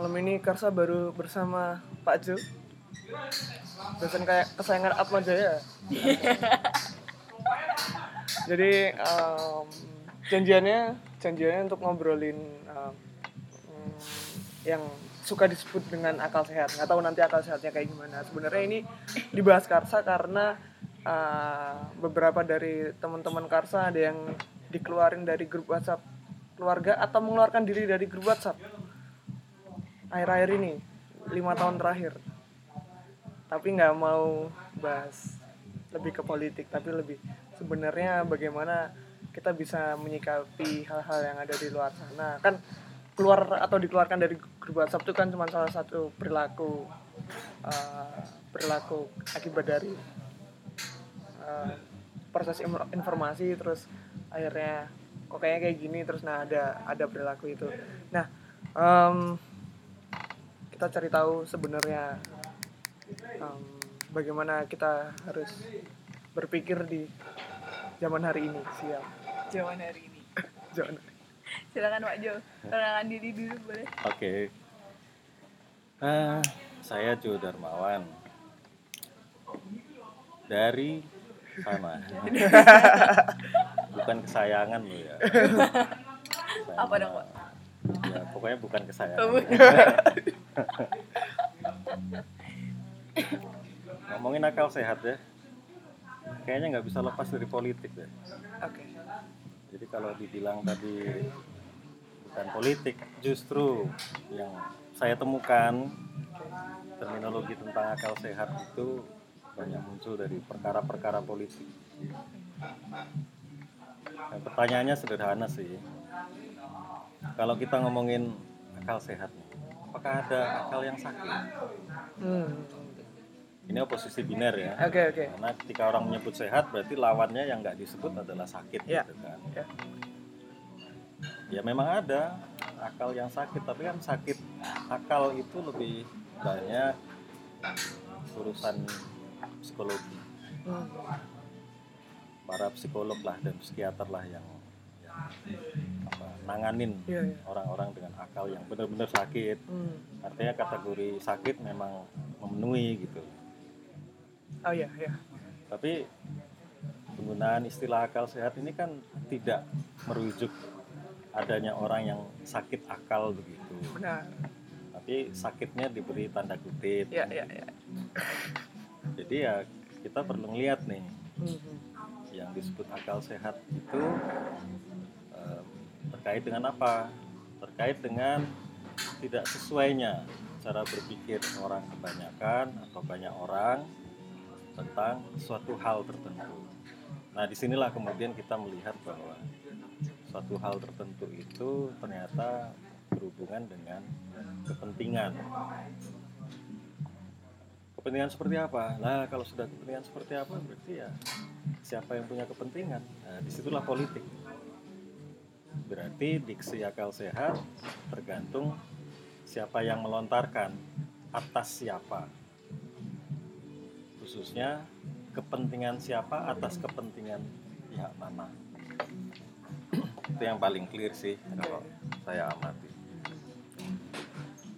Malam ini Karsa baru bersama Pak Jo. Dosen kayak kesayangan Atma Jaya. Jadi em, janjiannya janjiannya untuk ngobrolin mm, yang suka disebut dengan akal sehat. Nggak tahu nanti akal sehatnya kayak gimana. Sebenarnya ini dibahas Karsa karena eh, beberapa dari teman-teman Karsa ada yang dikeluarin dari grup WhatsApp keluarga atau mengeluarkan diri dari grup WhatsApp akhir-akhir ini lima tahun terakhir. Tapi nggak mau bahas lebih ke politik tapi lebih sebenarnya bagaimana kita bisa menyikapi hal-hal yang ada di luar sana. Kan keluar atau dikeluarkan dari grup WhatsApp itu kan cuma salah satu perilaku eh, perilaku akibat dari eh, proses informasi terus akhirnya kok kayaknya kayak gini terus nah ada ada perilaku itu. Nah em, kita cari tahu sebenarnya em, bagaimana kita harus berpikir di zaman hari ini siap Jaman hari ini. zaman Silakan Pak Jo, perkenalkan diri dulu boleh. Oke. Ah, saya Jo Darmawan. Dari sana. bukan kesayangan lo ya. Apa dong, Pak? Ya, pokoknya bukan kesayangan. Oh, Ngomongin akal sehat ya. Kayaknya nggak bisa lepas dari politik deh. oke Jadi kalau dibilang tadi bukan politik, justru yang saya temukan terminologi tentang akal sehat itu banyak muncul dari perkara-perkara politik. Nah, pertanyaannya sederhana sih. Kalau kita ngomongin akal sehat, apakah ada akal yang sakit? hmm. Ini oposisi biner ya. oke oke Karena ketika orang menyebut sehat, berarti lawannya yang nggak disebut adalah sakit Ya. gitu kan. Ya. ya memang ada akal yang sakit tapi kan sakit akal itu lebih banyak urusan psikologi Hmm. para psikolog lah dan psikiater lah yang, yang nanganin Iya, iya. orang-orang dengan akal yang benar-benar sakit. Hmm. artinya kategori sakit memang memenuhi gitu. Oh iya iya. Tapi penggunaan istilah akal sehat ini kan tidak merujuk adanya orang yang sakit akal begitu. Benar. Tapi sakitnya diberi tanda kutip. Ya ya ya jadi ya kita perlu ngeliat nih. Hmm. yang disebut akal sehat itu em, terkait dengan apa terkait dengan tidak sesuainya cara berpikir orang kebanyakan atau banyak orang tentang suatu hal tertentu nah di sinilah kemudian kita melihat bahwa suatu hal tertentu itu ternyata berhubungan dengan kepentingan kepentingan seperti apa? Nah, kalau sudah kepentingan seperti apa, berarti ya siapa yang punya kepentingan? Nah, di situlah politik. Berarti diksi akal sehat tergantung siapa yang melontarkan atas siapa. Khususnya kepentingan siapa atas kepentingan pihak mana. Itu yang paling clear sih kalau saya amati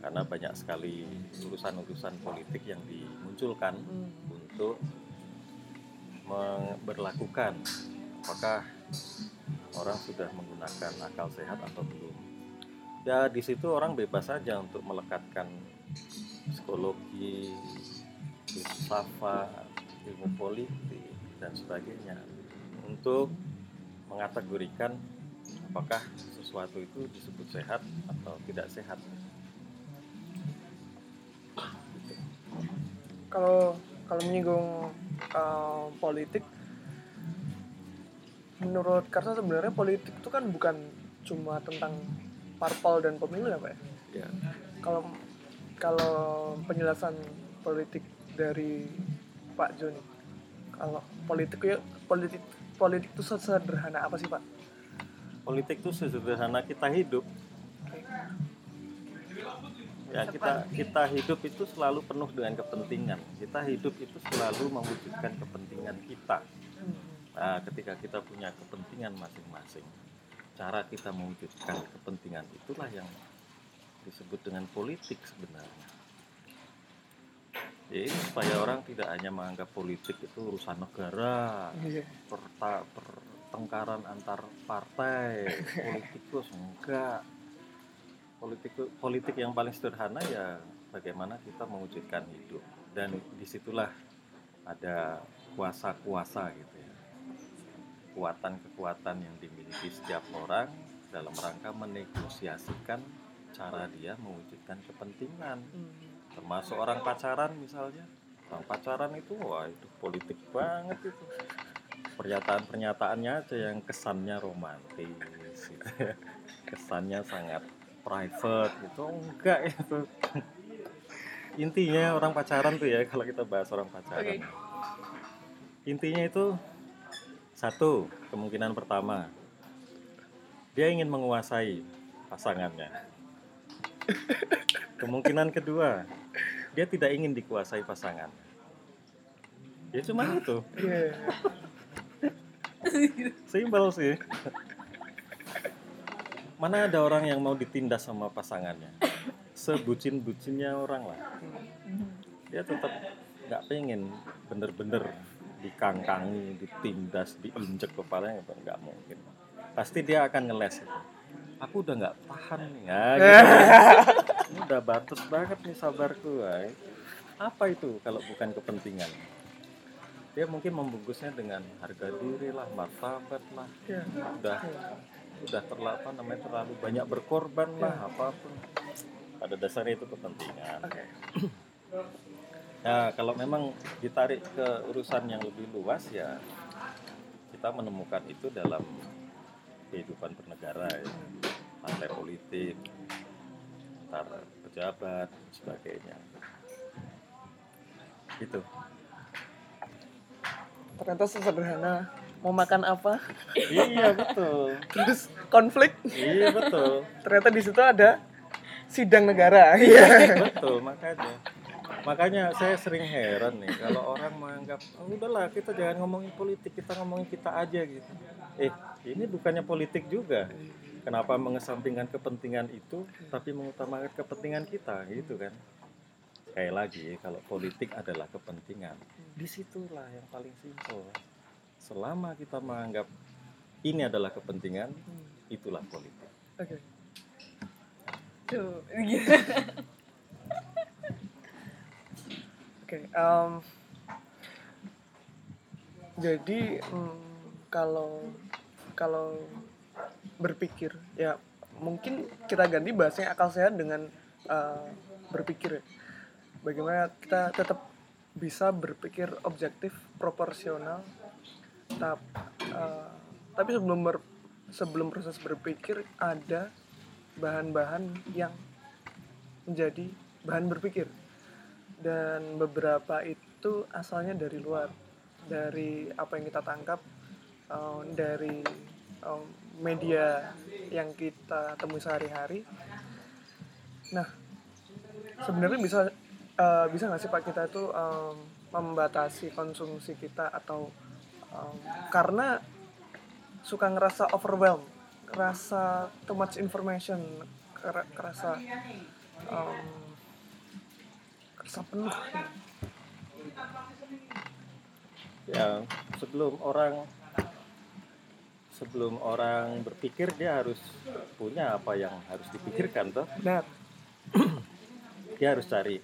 karena banyak sekali urusan-urusan politik yang dimunculkan Hmm. untuk memberlakukan apakah orang sudah menggunakan akal sehat atau belum. Ya di situ orang bebas saja untuk melekatkan psikologi, filsafat, ilmu politik dan sebagainya untuk mengategorikan apakah sesuatu itu disebut sehat atau tidak sehat. kalau kalau menyinggung uh, politik menurut Karsa sebenarnya politik itu kan bukan cuma tentang parpol dan pemilu ya pak ya Ya, kalau kalau penjelasan politik dari Pak Joni kalau politik ya politik politik itu sederhana apa sih pak politik itu sesederhana kita hidup. Ya kita kita hidup itu selalu penuh dengan kepentingan. Kita hidup itu selalu mewujudkan kepentingan kita. Nah, ketika kita punya kepentingan masing-masing, cara kita mewujudkan kepentingan itulah yang disebut dengan politik sebenarnya. Ya, ini supaya orang tidak hanya menganggap politik itu urusan negara, Iya. perta, pertengkaran antar partai, politikus enggak. Politik politik yang paling sederhana ya bagaimana kita mewujudkan hidup dan di situlah ada kuasa-kuasa gitu ya kekuatan-kekuatan yang dimiliki setiap orang dalam rangka menegosiasikan cara dia mewujudkan kepentingan Hmm. termasuk orang pacaran misalnya orang pacaran itu wah itu politik banget itu pernyataan-pernyataannya aja yang kesannya romantis gitu ya. kesannya sangat private gitu enggak itu intinya orang pacaran tuh ya kalau kita bahas orang pacaran Oke. intinya itu satu kemungkinan pertama. Dia ingin menguasai pasangannya. Kemungkinan kedua dia tidak ingin dikuasai pasangan. Ya cuma itu. Simpel sih. Mana ada orang yang mau ditindas sama pasangannya? Sebucin-bucinnya orang lah. Dia tetap nggak pengen bener-bener dikangkangi, ditindas, diinjek kepalanya nggak- mungkin. Pasti dia akan ngeles. itu. Aku udah nggak tahan nih, ya, gitu. Ini udah batas banget nih sabarku. ay. Apa itu kalau bukan kepentingan? Dia mungkin membungkusnya dengan harga diri lah, martabat lah, Iya. udah udah terlalu apa namanya terlalu banyak berkorban lah apa pun. Pada dasarnya itu kepentingan. Oke. Nah, kalau memang ditarik ke urusan yang lebih luas ya kita menemukan itu dalam kehidupan bernegara ya. Partai politik, antar pejabat, dan sebagainya. Gitu. Ternyata sesederhana mau makan apa, iya betul. terus konflik. Iya betul. Ternyata di situ ada sidang negara. Iya. Betul, makanya. Makanya saya sering heran nih kalau orang menganggap oh, udahlah kita jangan ngomongin politik, kita ngomongin kita aja gitu. Eh, ini bukannya politik juga. Kenapa mengesampingkan kepentingan itu tapi mengutamakan kepentingan kita gitu kan? Kayak lagi kalau politik adalah kepentingan, di situlah yang paling simpel. Selama kita menganggap ini adalah kepentingan, itulah politik. Oke. Tuh, gitu. Oke. em, jadi mm, kalau kalau berpikir ya mungkin kita ganti bahasanya akal sehat dengan eh, berpikir. Bagaimana kita tetap bisa berpikir objektif, proporsional, tap- eh, tapi sebelum ber- sebelum proses berpikir ada bahan-bahan yang menjadi bahan berpikir dan beberapa itu asalnya dari luar. Dari apa yang kita tangkap eh, dari eh, media yang kita temui sehari-hari. Nah sebenarnya bisa eh, bisa nggak sih pak kita itu em, membatasi konsumsi kita atau em, karena suka ngerasa overwhelmed ngerasa too much information kera- kerasa em, kerasa penuh. Ya sebelum orang sebelum orang berpikir dia harus punya apa yang harus dipikirkan toh. Benar. Dia harus cari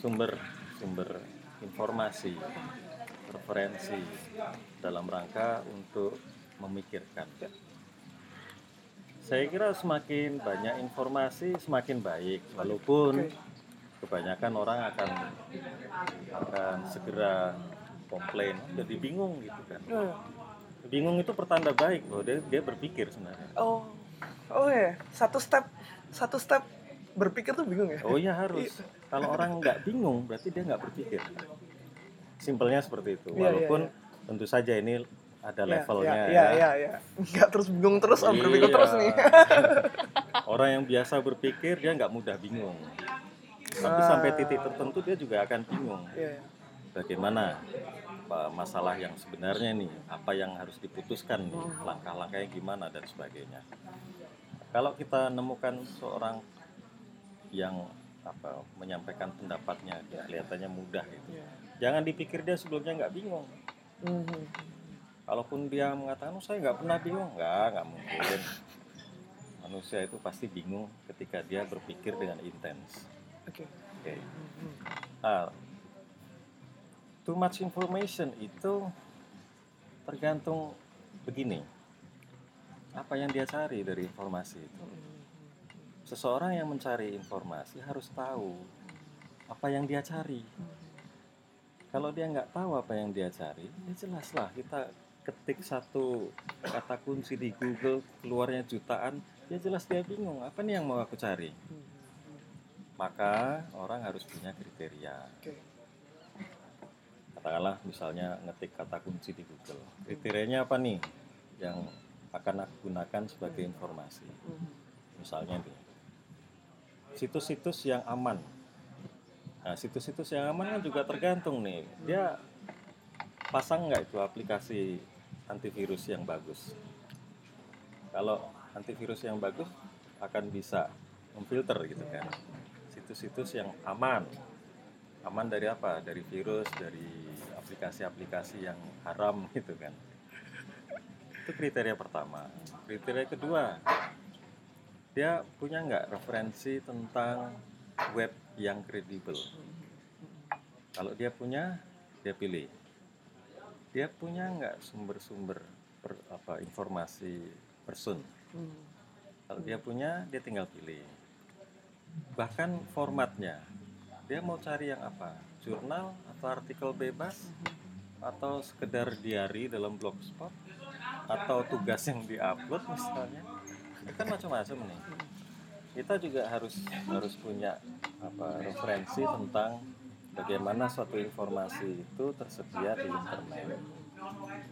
sumber sumber informasi referensi dalam rangka untuk memikirkan. Saya kira semakin banyak informasi semakin baik. Walaupun. Kebanyakan orang akan akan segera komplain. Jadi bingung gitu kan. Eh, bingung itu pertanda baik bahwa dia, dia berpikir sebenarnya. Oh. Oh ya satu step satu step berpikir tuh bingung ya? Oh iya harus. Kalau orang nggak bingung berarti dia nggak berpikir. Simpelnya seperti itu. Iya, iya, walaupun iya. tentu saja ini ada Ya, levelnya ya, ya, ya, ya, ya. nggak terus bingung terus oh, berpikir Iya. terus nih. Orang yang biasa berpikir dia nggak mudah bingung tapi Ah. sampai titik tertentu dia juga akan bingung. Iya, bagaimana masalah yang sebenarnya nih apa yang harus diputuskan nih langkah-langkahnya gimana dan sebagainya. Kalau kita nemukan seorang yang apa menyampaikan pendapatnya kelihatannya mudah gitu Iya. jangan dipikir dia sebelumnya nggak bingung. Mhm. kalaupun dia mengatakan "Oh, saya nggak pernah bingung. Nggak nggak mungkin. Manusia itu pasti bingung ketika dia berpikir dengan intens Oke. oke Mhm. nah too much information itu tergantung begini apa yang dia cari dari informasi itu seseorang yang mencari informasi harus tahu apa yang dia cari kalau dia nggak tahu apa yang dia cari ya jelaslah kita ketik satu kata kunci di Google keluarnya jutaan ya jelas dia bingung apa nih yang mau aku cari Mhm. Maka orang harus punya kriteria. Oke. katakanlah misalnya ngetik kata kunci di Google. Kriterianya apa nih yang akan aku gunakan sebagai informasi? Misalnya nih situs-situs yang aman. Nah situs-situs yang aman kan juga tergantung nih. Dia pasang nggak itu aplikasi antivirus yang bagus? Kalau antivirus yang bagus akan bisa memfilter gitu kan situs-situs yang aman. Aman dari apa? Dari virus dari aplikasi-aplikasi yang haram gitu kan. Itu kriteria pertama. Kriteria kedua dia punya nggak referensi tentang web yang kredibel? Kalau dia punya dia pilih. Dia punya nggak sumber-sumber per- apa informasi person? Mhm. kalau dia punya dia tinggal pilih bahkan formatnya. Dia mau cari yang apa? Jurnal atau artikel bebas? Atau sekedar diary dalam blogspot? Atau tugas yang diupload misalnya? Itu kan macam-macam nih. Kita juga harus harus punya apa referensi tentang bagaimana suatu informasi itu tersedia di internet.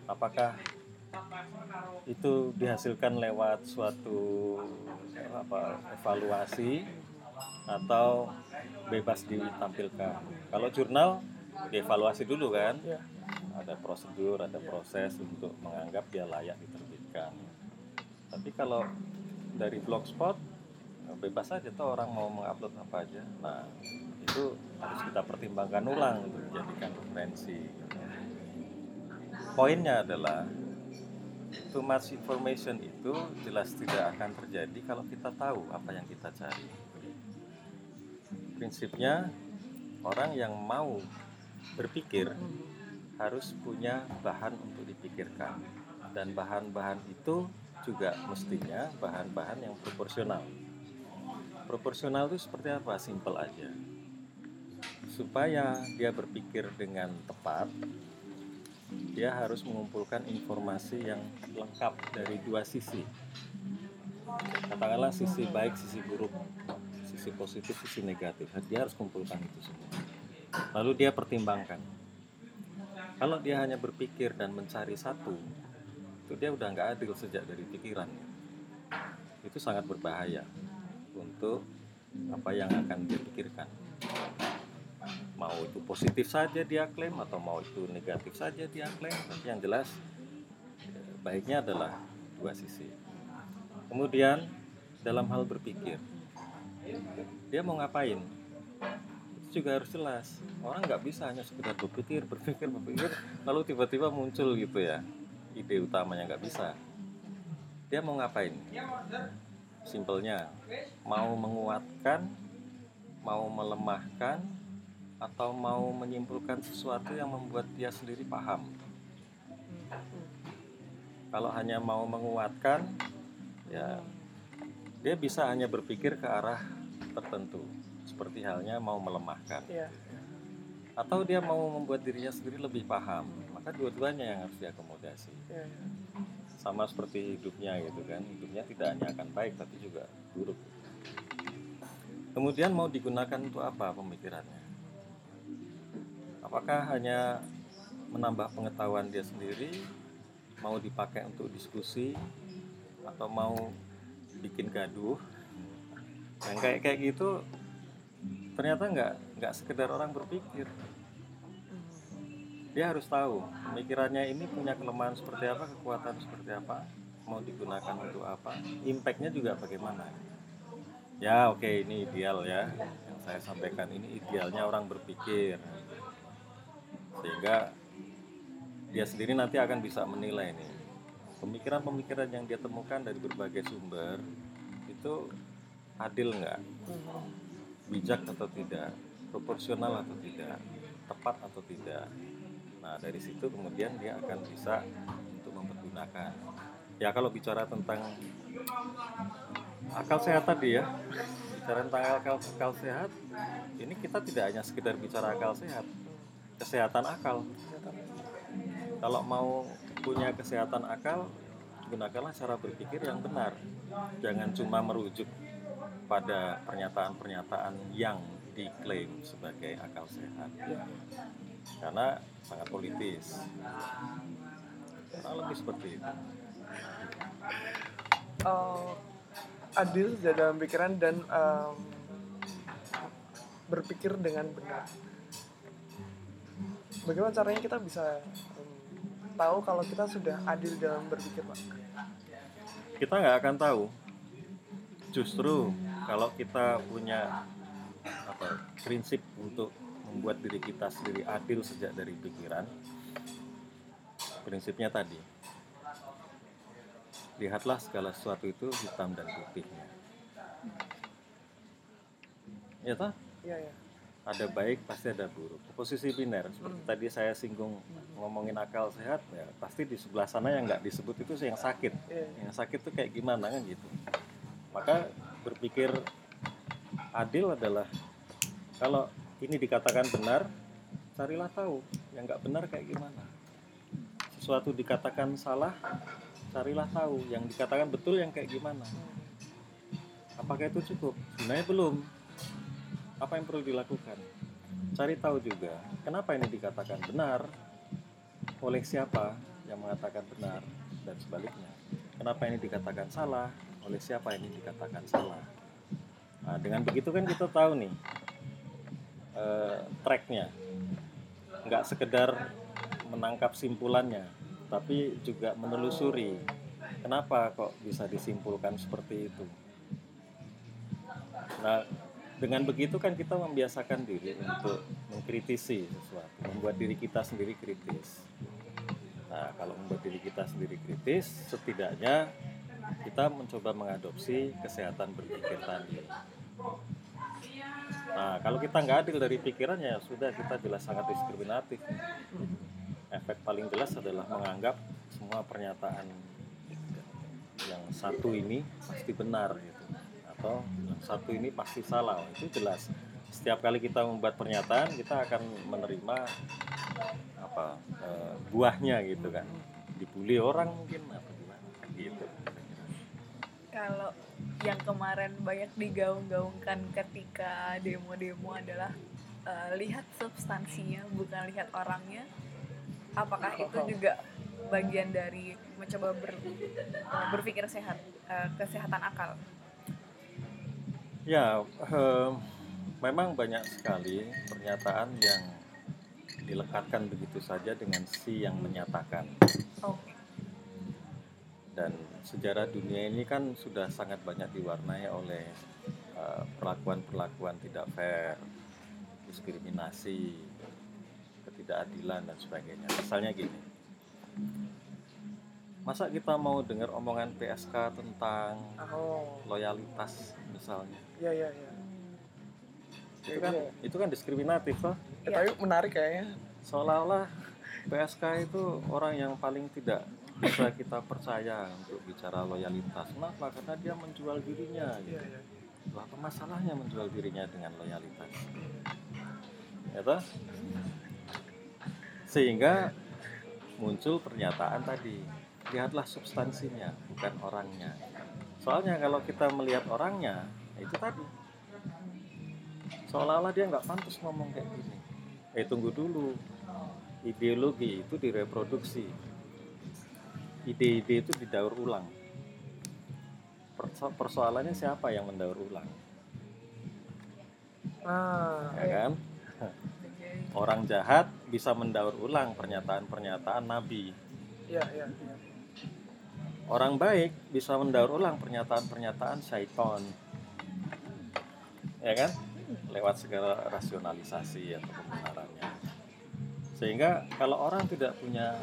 Apakah itu dihasilkan lewat suatu apa evaluasi atau bebas ditampilkan kalau jurnal dievaluasi dulu kan Iya. ada prosedur, ada proses untuk menganggap dia layak diterbitkan. Tapi kalau dari blogspot bebas saja tuh orang mau mengupload apa aja. Nah itu harus kita pertimbangkan ulang untuk dijadikan referensi. Poinnya adalah too much information itu jelas tidak akan terjadi kalau kita tahu apa yang kita cari. Prinsipnya orang yang mau berpikir harus punya bahan untuk dipikirkan dan bahan-bahan itu juga mestinya bahan-bahan yang proporsional. Proporsional itu seperti apa? Simpel aja. Supaya dia berpikir dengan tepat, dia harus mengumpulkan informasi yang lengkap dari dua sisi. Katakanlah sisi baik, sisi buruk, sisi positif, sisi negatif. Dia harus kumpulkan itu semua. Lalu dia pertimbangkan kalau dia hanya berpikir dan mencari satu itu dia udah nggak adil sejak dari pikiran itu sangat berbahaya untuk apa yang akan dia pikirkan mau itu positif saja dia klaim atau mau itu negatif saja dia klaim tapi yang jelas eh, baiknya adalah dua sisi kemudian dalam hal berpikir dia mau ngapain? Itu juga harus jelas. Orang nggak bisa hanya sekedar berpikir berpikir berpikir lalu tiba-tiba muncul gitu ya ide utamanya nggak bisa. Dia mau ngapain? Simpelnya mau menguatkan mau melemahkan atau mau menyimpulkan sesuatu yang membuat dia sendiri paham. Kalau hanya mau menguatkan ya dia bisa hanya berpikir ke arah tertentu. Seperti halnya mau melemahkan. Iya. atau dia mau membuat dirinya sendiri lebih paham. Maka dua-duanya yang harus diakomodasi. Iya. sama seperti hidupnya gitu kan. Hidupnya tidak hanya akan baik tapi juga buruk. Kemudian mau digunakan untuk apa pemikirannya? Apakah hanya menambah pengetahuan dia sendiri? Mau dipakai untuk diskusi? Atau mau bikin gaduh yang kayak kayak gitu ternyata nggak nggak sekedar orang berpikir. Dia harus tahu pemikirannya ini punya kelemahan seperti apa kekuatan seperti apa mau digunakan untuk apa impactnya juga bagaimana. Ya oke ini ideal ya. Yang saya sampaikan ini idealnya orang berpikir. Sehingga dia sendiri nanti akan bisa menilai nih pemikiran-pemikiran yang dia temukan dari berbagai sumber itu adil nggak? Bijak atau tidak? Proporsional atau tidak? Tepat atau tidak? Nah dari situ kemudian dia akan bisa untuk mempergunakan. Ya kalau bicara tentang akal sehat tadi ya bicara tentang akal, akal sehat ini kita tidak hanya sekedar bicara akal sehat kesehatan akal. Kalau mau punya kesehatan akal gunakanlah cara berpikir yang benar. Jangan cuma merujuk pada pernyataan-pernyataan yang diklaim sebagai akal sehat karena sangat politis kurang lebih seperti itu Eh, adil dalam pikiran dan em, berpikir dengan benar. Bagaimana caranya kita bisa em, tahu kalau kita sudah adil dalam berpikir, Pak? kita nggak akan tahu justru kalau kita punya apa prinsip untuk membuat diri kita sendiri adil sejak dari pikiran prinsipnya tadi lihatlah segala sesuatu itu hitam dan putihnya. Ya toh? Iya, iya. ada baik pasti ada buruk. Posisi biner seperti tadi saya singgung ngomongin akal sehat ya pasti di sebelah sana yang nggak disebut itu yang sakit. Iya. yang sakit tuh kayak gimana kan gitu. Maka berpikir adil adalah kalau ini dikatakan benar carilah tahu yang nggak benar kayak gimana. Sesuatu dikatakan salah carilah tahu yang dikatakan betul yang kayak gimana. Apakah itu cukup? Sebenarnya belum. Apa yang perlu dilakukan? Cari tahu juga kenapa ini dikatakan benar? Oleh siapa yang mengatakan benar? Dan sebaliknya kenapa ini dikatakan salah oleh siapa ini dikatakan salah? Nah, dengan begitu kan kita tahu nih eh, tracknya. Nggak sekedar menangkap simpulannya tapi juga menelusuri kenapa kok bisa disimpulkan seperti itu. Nah dengan begitu kan kita membiasakan diri untuk mengkritisi sesuatu membuat diri kita sendiri kritis. Nah kalau membuat diri kita sendiri kritis setidaknya kita mencoba mengadopsi kesehatan berpikir tadi. Nah kalau kita nggak adil dari pikirannya ya sudah kita jelas sangat diskriminatif. Efek paling jelas adalah menganggap semua pernyataan yang satu ini pasti benar gitu. Atau yang satu ini pasti salah. Itu jelas. Setiap kali kita membuat pernyataan kita akan menerima apa eh, buahnya gitu kan. Dibully orang mungkin apa gimana gitu Kalau yang kemarin banyak digaung-gaungkan ketika demo-demo adalah eh, lihat substansinya bukan lihat orangnya. Apakah itu juga bagian dari mencoba ber- eh, berpikir sehat, eh, kesehatan akal? Ya, eh, memang banyak sekali pernyataan yang dilekatkan begitu saja dengan si yang menyatakan. Sejarah dunia ini kan sudah sangat banyak diwarnai oleh eh, perlakuan-perlakuan tidak fair, diskriminasi, ketidakadilan dan sebagainya. Misalnya gini, masa kita mau dengar omongan PSK tentang Oh, loyalitas misalnya? iya, iya, iya. Itu kan, itu kan diskriminatif toh. Ya, tapi menarik kayaknya. seolah-olah PSK itu orang yang paling tidak bisa kita percaya untuk bicara loyalitas. Kenapa? Karena dia menjual dirinya. Iya, Gitu. iya. Lah, apa masalahnya menjual dirinya dengan loyalitas? Ya toh? Sehingga muncul pernyataan tadi. Lihatlah substansinya, bukan orangnya. Soalnya kalau kita melihat orangnya, ya itu tadi. Seolah-olah dia nggak pantas ngomong kayak gini. Eh tunggu dulu, ideologi itu direproduksi ide-ide itu didaur ulang. Perso- persoalannya siapa yang mendaur ulang? Nah, ya kan? Orang jahat bisa mendaur ulang pernyataan-pernyataan nabi. Iya, iya, iya. orang baik bisa mendaur ulang pernyataan-pernyataan syaiton ya kan? Lewat segala rasionalisasi atau pembenarannya. Sehingga kalau orang tidak punya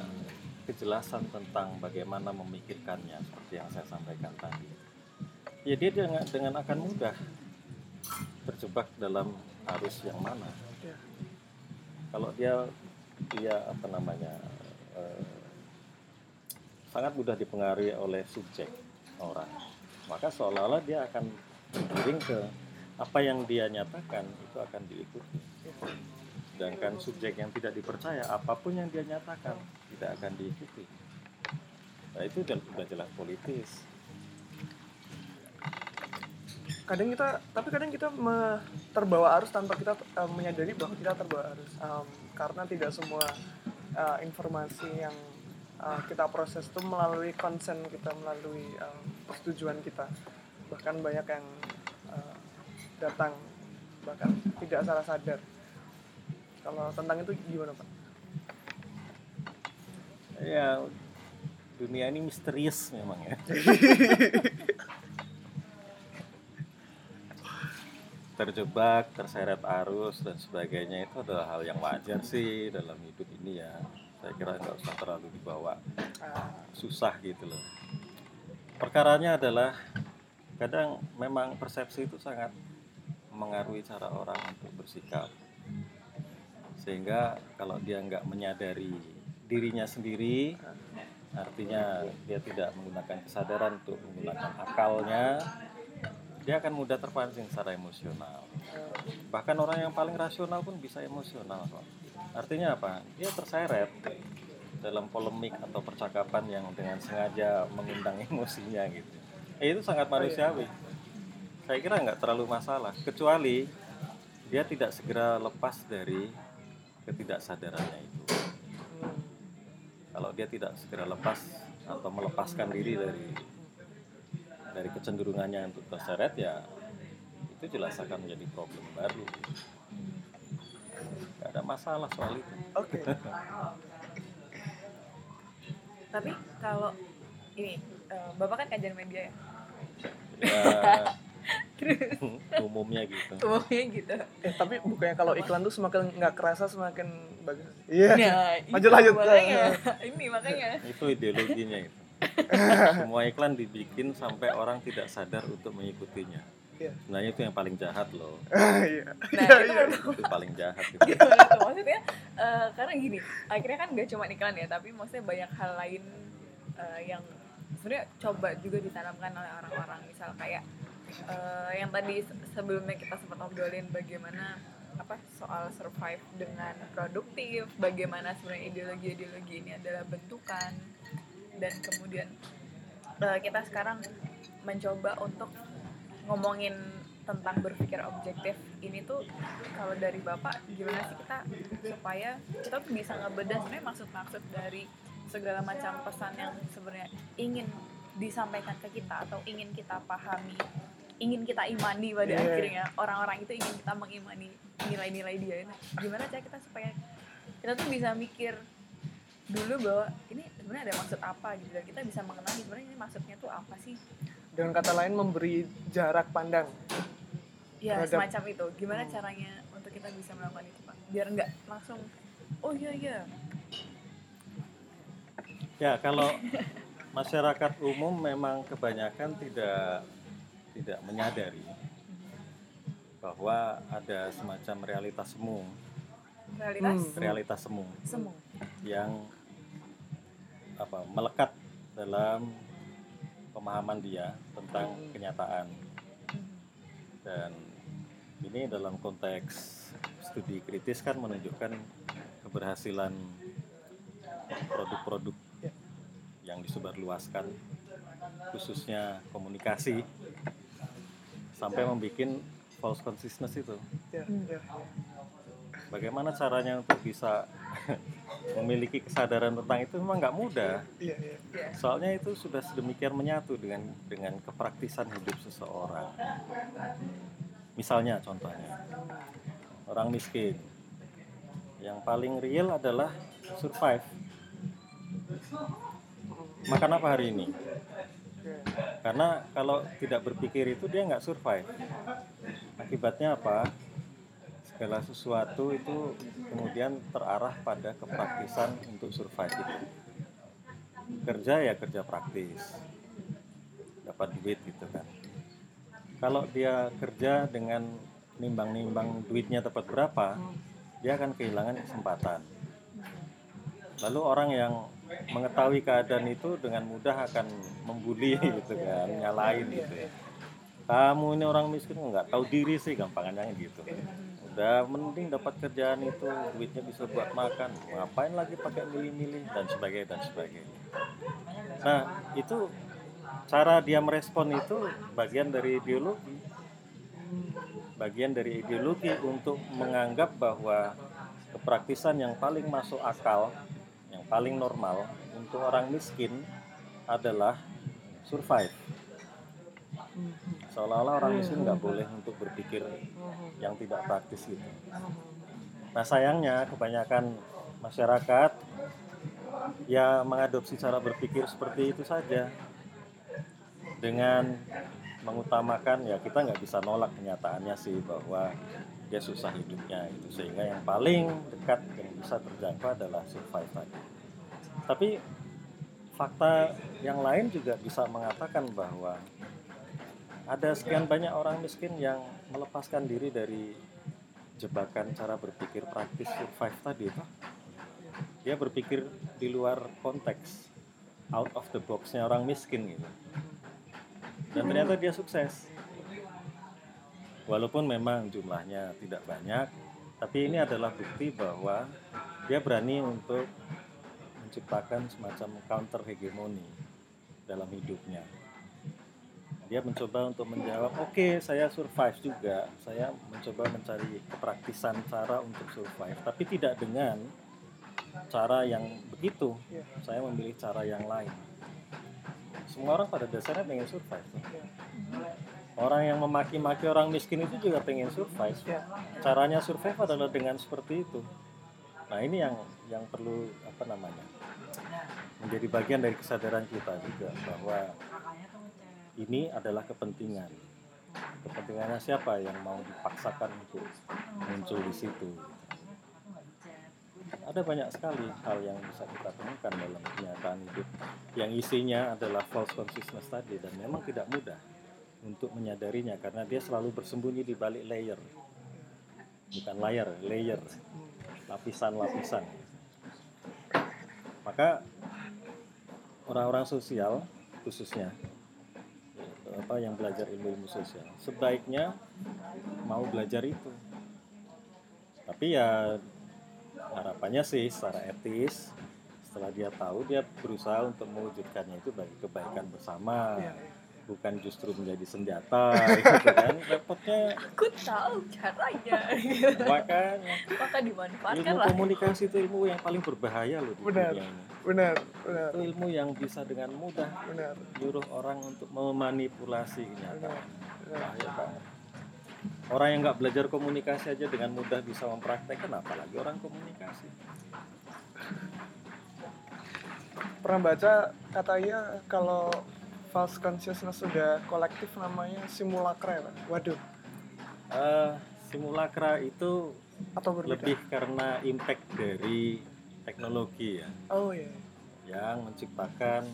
kejelasan tentang bagaimana memikirkannya seperti yang saya sampaikan tadi. Ya dia dengan, dengan akan mudah terjebak dalam arus yang mana. Ya. kalau dia dia apa namanya eh, sangat mudah dipengaruhi oleh subjek orang. Maka seolah-olah dia akan tergiring ke apa yang dia nyatakan itu akan diikuti sedangkan subjek yang tidak dipercaya apa pun yang dia nyatakan tidak akan diikuti. Nah itu sudah sudah jelas politis. Kadang kita tapi kadang kita terbawa arus tanpa kita eh, menyadari bahwa kita terbawa arus. Em, karena tidak semua eh, informasi yang eh, kita proses itu melalui konsen kita melalui em, persetujuan kita. Bahkan banyak yang eh, datang bahkan tidak salah sadar kalau tentang itu gimana pak? ya dunia ini misterius memang ya. Terjebak terseret arus dan sebagainya itu adalah hal yang wajar sih dalam hidup ini ya. Saya kira nggak usah terlalu dibawa Ah, susah gitu loh. Perkaranya adalah kadang memang persepsi itu sangat mengaruhi cara orang untuk bersikap sehingga kalau dia nggak menyadari dirinya sendiri artinya dia tidak menggunakan kesadaran untuk menggunakan akalnya dia akan mudah terpancing secara emosional. Bahkan orang yang paling rasional pun bisa emosional kok. Artinya apa? Dia terseret dalam polemik atau percakapan yang dengan sengaja mengundang emosinya gitu. Eh, itu sangat manusiawi. Saya kira nggak terlalu masalah kecuali dia tidak segera lepas dari ketidaksadarannya itu hmm, kalau dia tidak segera lepas atau melepaskan diri dari dari kecenderungannya untuk terseret ya itu jelas akan menjadi problem baru Gak ada masalah soal itu Oke. Tapi kalau ini eh, Bapak kan kajian media ya. ya umumnya gitu Umumnya gitu. Eh tapi bukannya kalau iklan tuh semakin nggak kerasa semakin bagus. Iya. Nah, Lanjut, itu lanjut. Makanya, ini makanya. itu ideologinya itu semua iklan dibikin sampai orang tidak sadar untuk mengikutinya Iya. sebenarnya itu yang paling jahat loh Iya. Nah, Iya, itu iya. itu paling jahat itu. gimana tuh maksudnya eh, karena gini akhirnya kan gak cuma iklan ya tapi maksudnya banyak hal lain eh, yang sebenarnya coba juga ditanamkan oleh orang-orang misal kayak eh, yang tadi se- sebelumnya kita sempat obrolin bagaimana apa soal survive dengan produktif bagaimana sebenarnya ideologi-ideologi ini adalah bentukan dan kemudian eh, kita sekarang mencoba untuk ngomongin tentang berpikir objektif. Ini tuh kalau dari bapak gimana sih kita supaya kita bisa ngebedah sebenarnya maksud-maksud dari segala macam pesan yang sebenarnya ingin disampaikan ke kita atau ingin kita pahami ingin kita imani pada Iya. akhirnya. Orang-orang itu ingin kita mengimani nilai-nilai dia. Nah, gimana cara kita supaya kita tuh bisa mikir dulu bahwa ini sebenarnya ada maksud apa gitu dan kita bisa mengenali sebenarnya ini maksudnya tuh apa sih? Dengan kata lain memberi jarak pandang. ya Terhadap- semacam itu. Gimana caranya untuk kita bisa melakukan itu pak? Biar nggak langsung oh iya iya. Ya, kalau masyarakat umum memang kebanyakan tidak tidak menyadari bahwa ada semacam realitas semu, realitas? Hmm. realitas semu. Semu. Yang apa melekat dalam pemahaman dia tentang kenyataan. Dan ini dalam konteks studi kritis kan menunjukkan keberhasilan produk-produk yang disebarluaskan khususnya komunikasi sampai membuat false consciousness itu Ya, Hmm. ya. bagaimana caranya untuk bisa memiliki kesadaran tentang itu memang nggak mudah Iya, iya. ya soalnya itu sudah sedemikian menyatu dengan dengan kepraktisan hidup seseorang misalnya contohnya orang miskin yang paling real adalah survive makan apa hari ini. Karena kalau tidak berpikir itu dia nggak survive. Akibatnya apa? Segala sesuatu itu kemudian terarah pada kepraktisan untuk survive itu. Kerja ya kerja praktis. Dapat duit gitu kan. Kalau dia kerja dengan nimbang-nimbang duitnya tepat berapa dia akan kehilangan kesempatan. Lalu orang yang mengetahui keadaan itu dengan mudah akan membuli gitu kan nyalain gitu ya. Kamu ini orang miskin nggak tahu diri sih gampangannya gitu. Udah mending dapat kerjaan itu duitnya bisa buat makan. Ngapain lagi pakai milih-milih dan sebagainya dan sebagainya. Nah itu cara dia merespon itu bagian dari ideologi. Bagian dari ideologi untuk menganggap bahwa kepraktisan yang paling masuk akal paling normal untuk orang miskin adalah survive seolah-olah orang miskin nggak boleh untuk berpikir yang tidak praktis gitu. Nah sayangnya kebanyakan masyarakat ya mengadopsi cara berpikir seperti itu saja dengan mengutamakan ya kita nggak bisa nolak kenyataannya sih bahwa dia susah hidupnya itu sehingga yang paling dekat yang bisa terjangkau adalah survive tadi. Tapi fakta yang lain juga bisa mengatakan bahwa ada sekian banyak orang miskin yang melepaskan diri dari jebakan cara berpikir praktis survive tadi itu. Dia berpikir di luar konteks out of the boxnya orang miskin gitu. Dan ternyata dia sukses. Walaupun memang jumlahnya tidak banyak tapi ini adalah bukti bahwa dia berani untuk menciptakan semacam counter hegemoni dalam hidupnya. Dia mencoba untuk menjawab oke okay, saya survive juga. Saya mencoba mencari kepraktisan cara untuk survive tapi tidak dengan cara yang begitu. Saya memilih cara yang lain. Semua orang pada dasarnya pengen survive. Orang yang memaki-maki orang miskin itu juga pengen survive. Caranya survive adalah dengan seperti itu nah ini yang yang perlu apa namanya menjadi bagian dari kesadaran kita juga bahwa ini adalah kepentingan. Kepentingannya siapa yang mau dipaksakan untuk muncul di situ? Ada banyak sekali hal yang bisa kita temukan dalam kenyataan hidup yang isinya adalah false consciousness tadi dan memang tidak mudah untuk menyadarinya karena dia selalu bersembunyi di balik layer. Bukan layer, layer. Lapisan-lapisan. Maka orang-orang sosial khususnya apa yang belajar ilmu-ilmu sosial sebaiknya mau belajar itu tapi ya harapannya sih secara etis setelah dia tahu dia berusaha untuk mewujudkannya itu bagi kebaikan bersama ya. Bukan justru menjadi senjata gitu kan? Repotnya aku tahu caranya. Makanya maka dimanfaatkan ilmu lah? komunikasi itu ilmu yang paling berbahaya loh benar. dunia benar benar. Itu ilmu yang bisa dengan mudah benar. nyuruh orang untuk memanipulasi kenyataan. Benar. Bahaya banget. Orang yang nggak belajar komunikasi aja dengan mudah bisa mempraktekkan apalagi orang komunikasi. Pernah baca katanya kalau false consciousness sudah kolektif namanya simulacra ya Pak? waduh. Eh, simulakra itu atau berbeda? lebih karena impact dari teknologi ya. Oh iya. Yang menciptakan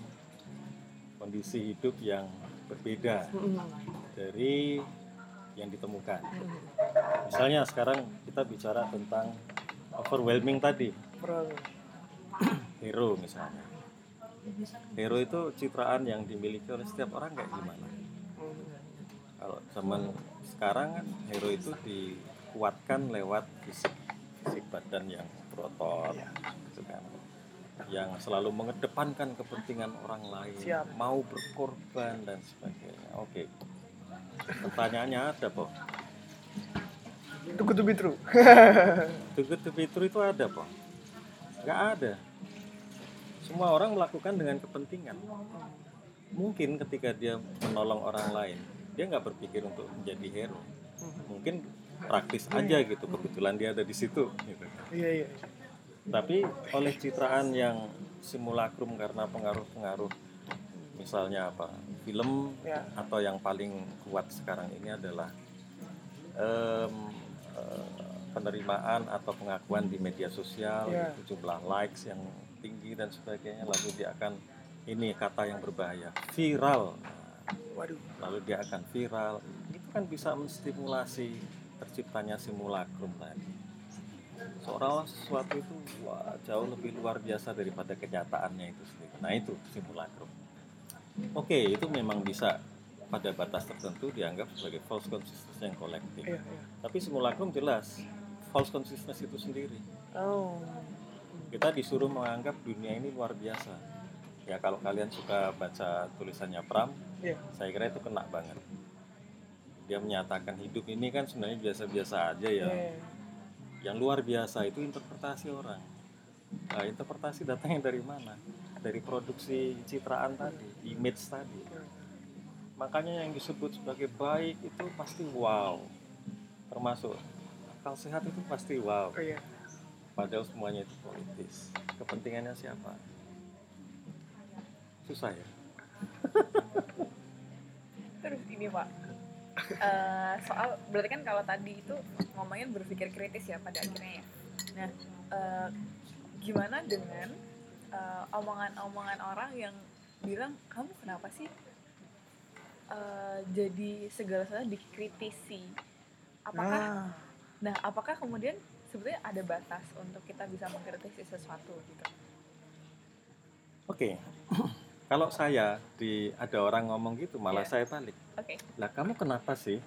kondisi hidup yang berbeda dari yang ditemukan. Misalnya sekarang kita bicara tentang overwhelming tadi. Pernah. hero misalnya hero itu citraan yang dimiliki oleh setiap orang kayak gimana? Kalau zaman sekarang kan hero itu dikuatkan lewat fisik fisik badan yang berotot gitu kan. Yang selalu mengedepankan kepentingan orang lain Siap. mau berkorban dan sebagainya. Oke. Pertanyaannya ada po Too good to be true. Too good to be true itu ada po nggak ada semua orang melakukan dengan kepentingan mungkin ketika dia menolong orang lain dia nggak berpikir untuk menjadi hero mungkin praktis aja gitu kebetulan dia ada di situ gitu. Iya iya. tapi oleh citraan yang simulakrum karena pengaruh-pengaruh misalnya apa film Ya. atau yang paling kuat sekarang ini adalah em, eh, penerimaan atau pengakuan di media sosial, itu jumlah likes yang tinggi dan sebagainya, lalu dia akan ini kata yang berbahaya, viral. Waduh. Lalu dia akan viral. Itu kan bisa menstimulasi terciptanya simulacrum tadi. Seolah-olah sesuatu itu wah, jauh lebih luar biasa daripada kenyataannya itu sendiri. Nah itu simulacrum. Oke, itu memang bisa pada batas tertentu dianggap sebagai false consciousness yang kolektif. Iya, iya. Tapi simulacrum jelas false consciousness itu sendiri. Oh. Kita disuruh menganggap dunia ini luar biasa. Ya kalau kalian suka baca tulisannya Pram, Iya. saya kira itu kena banget. Dia menyatakan hidup ini kan sebenarnya biasa-biasa aja ya. Iya. Yang luar biasa itu interpretasi orang. Nah, interpretasi datangnya dari mana? Dari produksi citraan tadi, image tadi. Makanya yang disebut sebagai baik itu pasti wow. Termasuk akal sehat itu pasti wow. Oh iya. Padahal semuanya itu politis. Kepentingannya siapa? Susah ya. Terus ini Pak, Eh, soal berarti kan kalau tadi itu ngomongin berpikir kritis ya pada akhirnya ya. Nah, eh, gimana dengan eh, omongan-omongan orang yang bilang kamu kenapa sih eh, jadi segala sesuatu dikritisi? Apakah Nah, Nah, apakah kemudian sebetulnya ada batas untuk kita bisa mengkritisi sesuatu gitu? Oke. Kalau saya di ada orang ngomong gitu malah Iya. saya balik. Oke. Lah kamu kenapa sih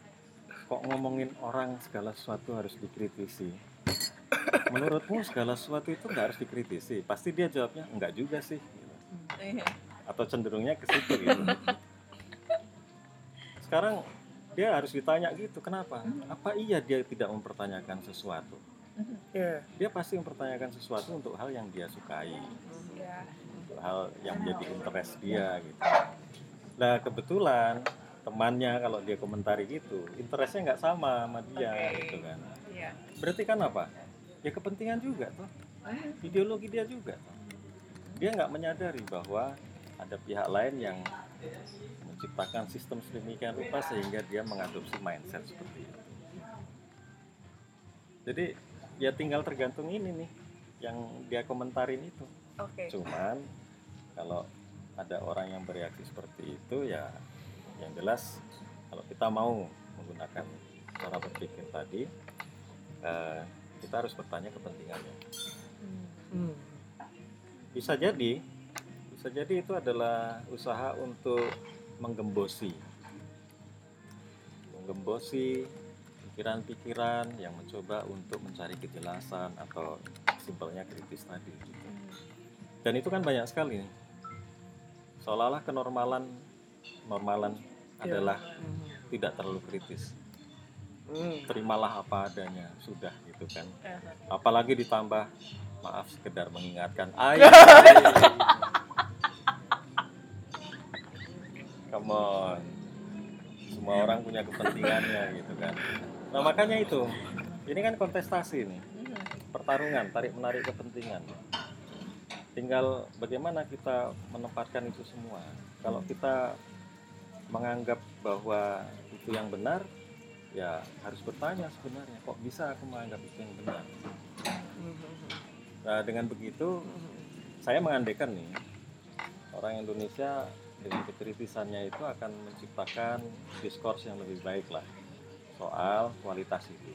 kok ngomongin orang segala sesuatu harus dikritisi? Menurutmu segala sesuatu itu nggak harus dikritisi? Pasti dia jawabnya enggak juga sih. gitu. Iya. Atau cenderungnya ke situ gitu. Sekarang dia harus ditanya gitu, kenapa? Apa iya dia tidak mempertanyakan sesuatu? Iya. Dia pasti mempertanyakan sesuatu untuk hal yang dia sukai. Ya. untuk hal yang menjadi interest dia gitu. Nah kebetulan temannya kalau dia komentari gitu, interestnya nggak sama sama dia Oke. gitu kan. Iya. Berarti kan apa? Ya kepentingan juga tuh, ideologi dia juga. Tuh. Dia nggak menyadari bahwa ada pihak lain yang menciptakan sistem sedemikian rupa sehingga dia mengadopsi mindset seperti itu. Jadi ya tinggal tergantung ini nih yang dia komentarin itu. Oke. Cuman kalau ada orang yang bereaksi seperti itu ya yang jelas kalau kita mau menggunakan cara berpikir tadi eh, kita harus bertanya kepentingannya. Hmm. Bisa jadi bisa jadi itu adalah usaha untuk menggembosi menggembosi pikiran-pikiran yang mencoba untuk mencari kejelasan atau simpelnya kritis tadi gitu. dan itu kan banyak sekali nih seolah-olah kenormalan normalan Iya. adalah Hmm. tidak terlalu kritis Hmm. terimalah apa adanya sudah gitu kan Eh, apalagi ditambah maaf sekedar mengingatkan ayo come on semua orang punya kepentingannya gitu kan nah makanya itu. Ini kan kontestasi nih. Pertarungan tarik menarik kepentingan. Tinggal bagaimana kita menempatkan itu semua. Kalau kita menganggap bahwa itu yang benar ya harus bertanya sebenarnya kok bisa aku menganggap itu yang benar? Nah dengan begitu saya mengandaikan nih orang Indonesia dengan kekritisannya itu akan menciptakan diskurs yang lebih baik lah soal kualitas itu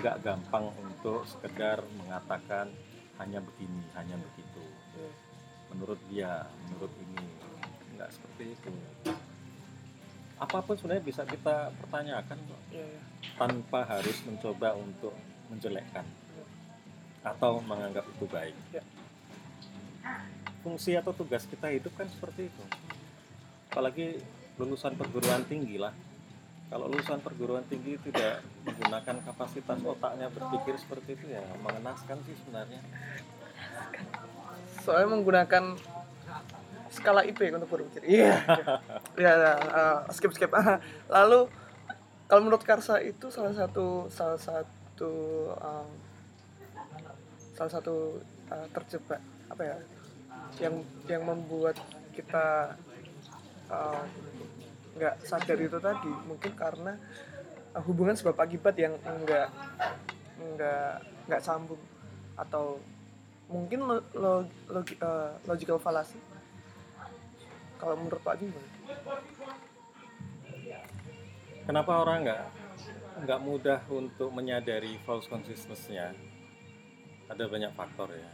nggak gampang untuk sekedar mengatakan hanya begini hanya begitu menurut dia menurut ini nggak seperti itu apa pun sebenarnya bisa kita pertanyakan kok Iya, iya. tanpa harus mencoba untuk menjelekkan atau menganggap itu baik. Ya. Fungsi atau tugas kita hidup kan seperti itu. Apalagi lulusan perguruan tinggi lah. Kalau lulusan perguruan tinggi tidak menggunakan kapasitas otaknya berpikir seperti itu ya mengenaskan sih sebenarnya. Soalnya menggunakan skala IP untuk berpikir. Iya. Iya, ya, eh, skip skip. Lalu kalau menurut Karsa itu salah satu salah satu um, salah satu uh, terjebak apa ya yang yang membuat kita uh, nggak sadar itu tadi mungkin karena uh, hubungan sebab akibat yang enggak enggak enggak sambung atau mungkin lo, lo- logi- uh, logical fallacy kalau menurut Pak gimana? Kenapa orang nggak nggak mudah untuk menyadari false consciousness-nya? Ada banyak faktor ya,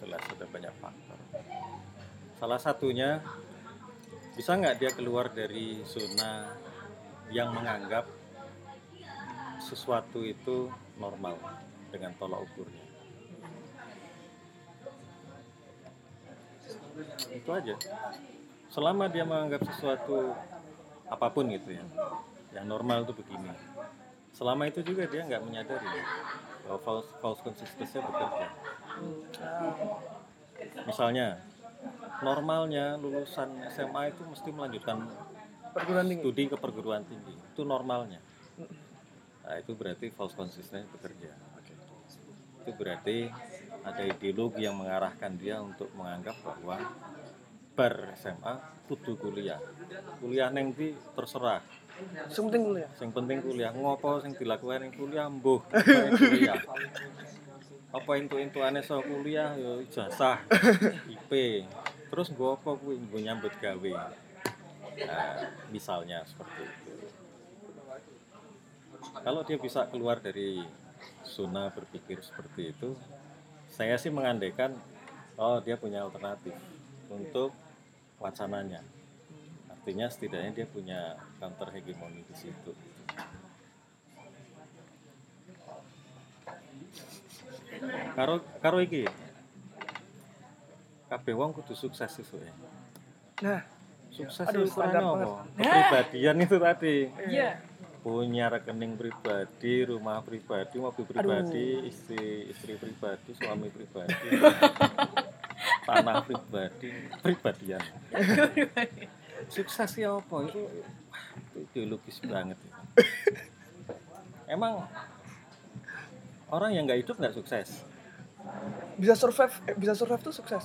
jelas ada banyak faktor. Salah satunya bisa nggak dia keluar dari zona yang menganggap sesuatu itu normal dengan tolak ukurnya. Itu aja. Selama dia menganggap sesuatu apa pun gitu ya, yang normal itu begini. Selama itu juga dia nggak menyadari bahwa false, false consciousness-nya bekerja. Misalnya, normalnya lulusan SMA itu mesti melanjutkan Perguruan tinggi. studi ke perguruan tinggi. Itu normalnya. Nah, itu berarti false consciousness bekerja. Itu berarti ada ideologi yang mengarahkan dia untuk menganggap bahwa bar SMA kudu kuliah. Kuliah neng di terserah. Yang penting kuliah. Yang penting kuliah ngopo sing dilakukan yang kuliah mbuh yang kuliah. Apa itu aneh so kuliah yo ijazah IP. Terus gue apa kuwi nggo nyambut gawe. Nah, misalnya seperti itu. Kalau dia bisa keluar dari zona berpikir seperti itu, saya sih mengandaikan oh dia punya alternatif untuk wacananya. Artinya setidaknya dia punya counter hegemoni di situ. Karo karo iki. Kabeh wong kudu sukses sesuk ya. Nah, Sukses Aduh, itu ukurannya apa? Kepribadian itu tadi. Iya. Punya rekening pribadi, rumah pribadi, mobil pribadi, istri istri pribadi, suami pribadi, tanah pribadi, pribadian. Sukses ya apa? Itu, itu ideologis banget. itu. Emang orang yang nggak hidup nggak sukses. bisa survive eh, bisa survive tuh sukses.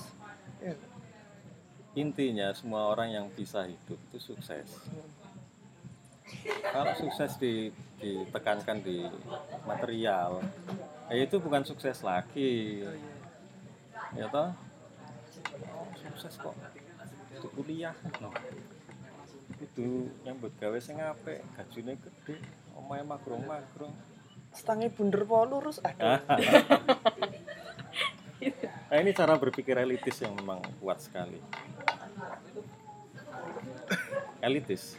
Intinya semua orang yang bisa hidup itu sukses. Kalau sukses di, ditekankan di material, ya itu bukan sukses lagi. Ya toh? Sukses kok. Itu kuliah. Itu yang gawe sing apik, gajine gede, omahe magrong-magrong. Stangnya bunder po lurus aduh. Nah ini cara berpikir elitis yang memang kuat sekali. Elitis,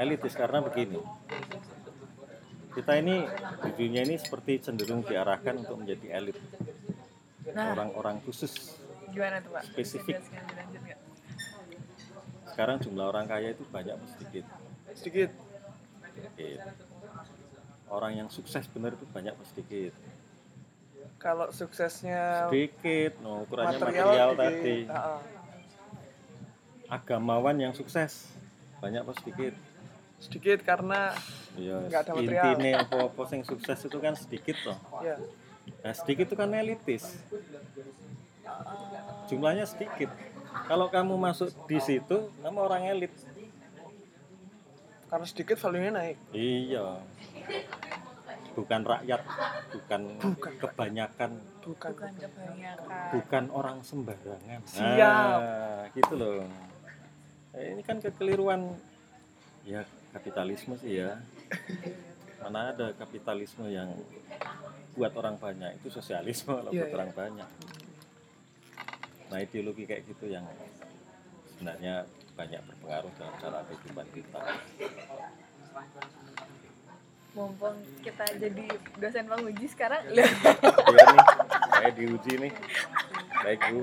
elitis karena begini. Kita ini di dunia ini seperti cenderung diarahkan untuk menjadi elit. Nah, Orang-orang khusus. gimana tuh Pak? Spesifik. Sekarang jumlah orang kaya itu banyak apa sedikit. Sedikit. Sedikit. Orang yang sukses benar itu banyak apa sedikit. Kalau suksesnya Sedikit, no, ukurannya material, material, tadi. Ah. Agamawan yang sukses banyak apa sedikit. Sedikit karena Iya, Nggak ada material. intinya apa-apa yang sukses itu kan sedikit loh. ya Nah, sedikit itu kan elitis. Jumlahnya sedikit. Kalau kamu masuk di situ, kamu orang elit. karena sedikit value-nya naik. Iya. Bukan rakyat, bukan, Bukan. kebanyakan, Bukan. Bukan kebanyakan. bukan orang sembarangan. Siap. Nah, gitu loh. Eh, ini kan kekeliruan ya kapitalisme sih ya. Mana ada kapitalisme yang buat orang banyak itu sosialisme kalau Iya, buat iya. orang banyak. Nah ideologi kayak gitu yang sebenarnya banyak berpengaruh dalam cara kehidupan kita. Mumpung kita jadi dosen penguji sekarang, Iya nih, saya diuji nih. Baik bu.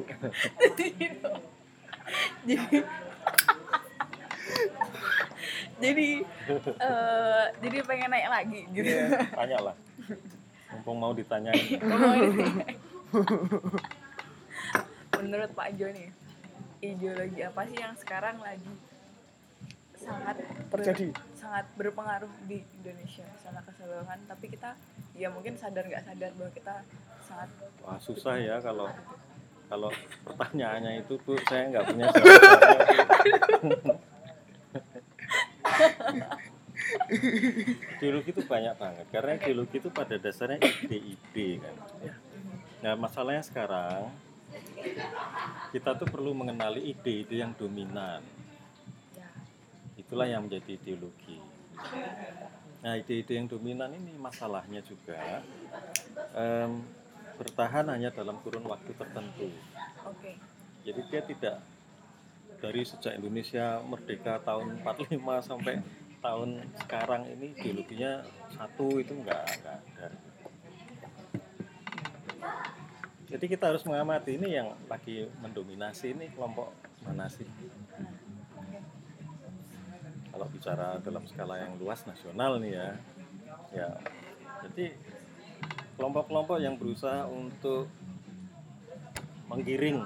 jadi jadi eh, jadi pengen naik lagi gitu. Tanya lah. Mumpung mau ditanyain. Ngomong ini. Menurut Pak Jo nih, ideologi apa sih yang sekarang lagi sangat ber- Terjadi. Sangat berpengaruh di Indonesia secara keseluruhan. Tapi kita ya mungkin sadar nggak sadar bahwa kita sangat Wah susah ya kalau kalau pertanyaannya itu bu. Saya nggak punya ideologi itu banyak banget karena ideologi itu pada dasarnya ide-ide kan. Nah masalahnya sekarang kita tuh perlu mengenali ide-ide yang dominan. Itulah yang menjadi ideologi nah ide-ide yang dominan ini masalahnya juga em, bertahan hanya dalam kurun waktu tertentu Oke. jadi dia tidak dari sejak Indonesia merdeka tahun 45 sampai tahun sekarang ini ideologinya satu itu enggak enggak ada. Jadi kita harus mengamati ini yang lagi mendominasi ini kelompok mana sih? Kalau bicara dalam skala yang luas nasional nih ya, ya jadi kelompok-kelompok yang berusaha untuk menggiring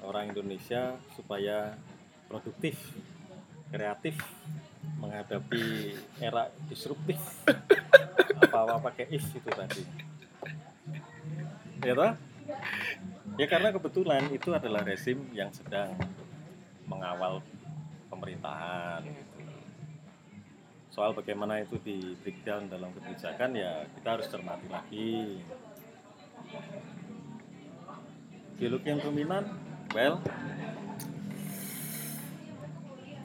orang Indonesia supaya produktif, kreatif menghadapi era disruptif. Apa-apa pakai if itu tadi. Ya toh? Ya karena kebetulan itu adalah rezim yang sedang mengawal pemerintahan. Soal bagaimana itu di breakdown dalam kebijakan ya kita harus cermati lagi. Ideologi yang dominan, well,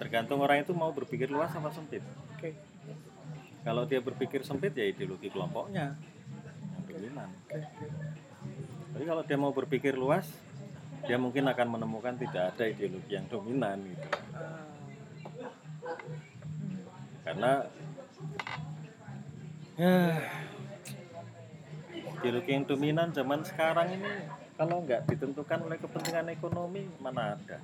tergantung orang itu mau berpikir luas apa sempit. Oke. Kalau dia berpikir sempit ya ideologi kelompoknya yang dominan. Tapi kalau dia mau berpikir luas, dia mungkin akan menemukan tidak ada ideologi yang dominan gitu. Karena ya, ideologi yang dominan zaman sekarang ini kalau nggak ditentukan oleh kepentingan ekonomi mana ada.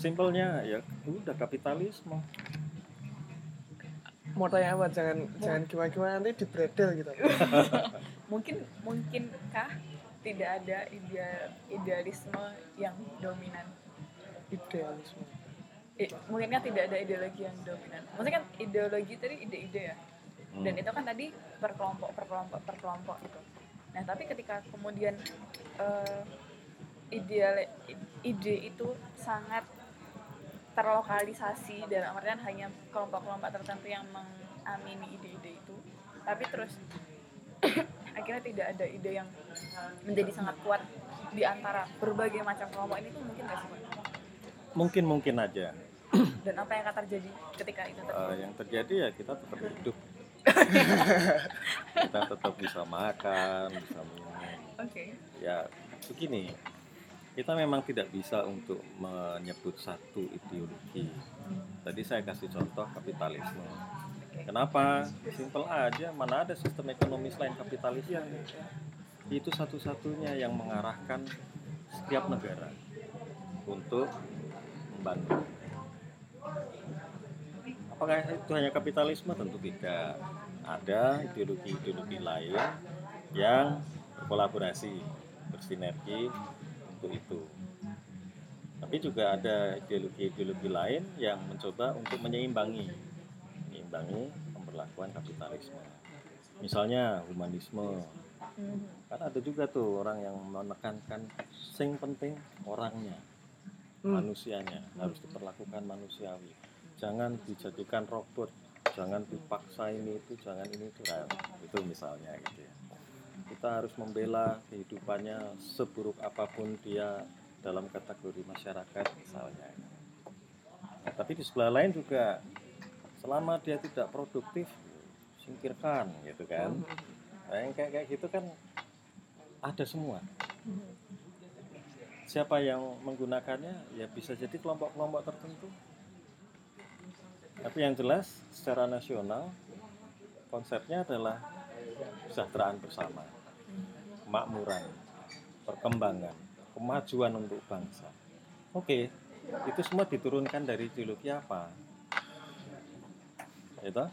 Simpelnya ya udah kapitalisme. Mau tanya apa? Jangan jangan gimana gimana nanti dibredel gitu. Mungkin mungkinkah tidak ada ide- idealisme yang dominan? Idealisme. Eh, mungkinkah tidak ada ideologi yang dominan? Maksudnya kan ideologi tadi ide-ide ya. Hmm. Dan itu kan tadi per kelompok, per kelompok, per kelompok gitu. Nah, tapi ketika kemudian eh, ideal ide itu sangat terlokalisasi dalam artian hanya kelompok-kelompok tertentu yang mengamini ide-ide itu tapi terus akhirnya tidak ada ide yang menjadi sangat kuat di antara berbagai macam kelompok ini tuh mungkin nggak sih? Mungkin mungkin aja. dan apa yang akan terjadi ketika itu Eh, terjadi yang terjadi ya kita tetap hidup. kita tetap bisa makan, bisa minum. oke Ya begini, kita memang tidak bisa untuk menyebut satu ideologi. Tadi saya kasih contoh kapitalisme. Kenapa? Simpel aja, mana ada sistem ekonomi selain kapitalisme? Itu satu-satunya yang mengarahkan setiap negara untuk membantu. Apakah itu hanya kapitalisme? Tentu tidak. Ada ideologi-ideologi lain yang berkolaborasi, bersinergi untuk itu. Tapi juga ada ideologi-ideologi lain yang mencoba untuk menyeimbangi, menyeimbangi pemberlakuan kapitalisme. Misalnya humanisme, Mhm. kan ada juga tuh orang yang menekankan sing penting orangnya, Hmm. Manusianya harus diperlakukan manusiawi. Jangan dijadikan robot, jangan dipaksa ini itu, jangan ini itu, Nah, itu misalnya gitu ya. Kita harus membela kehidupannya seburuk apa pun dia dalam kategori masyarakat misalnya. Nah, tapi di sebelah lain juga selama dia tidak produktif, singkirkan gitu kan. Nah, yang kayak kayak gitu kan ada semua. Siapa yang menggunakannya ya bisa jadi kelompok-kelompok tertentu. Tapi yang jelas secara nasional konsepnya adalah kesejahteraan bersama, kemakmuran, perkembangan, kemajuan untuk bangsa. Oke, itu semua diturunkan dari ideologi apa? Itu?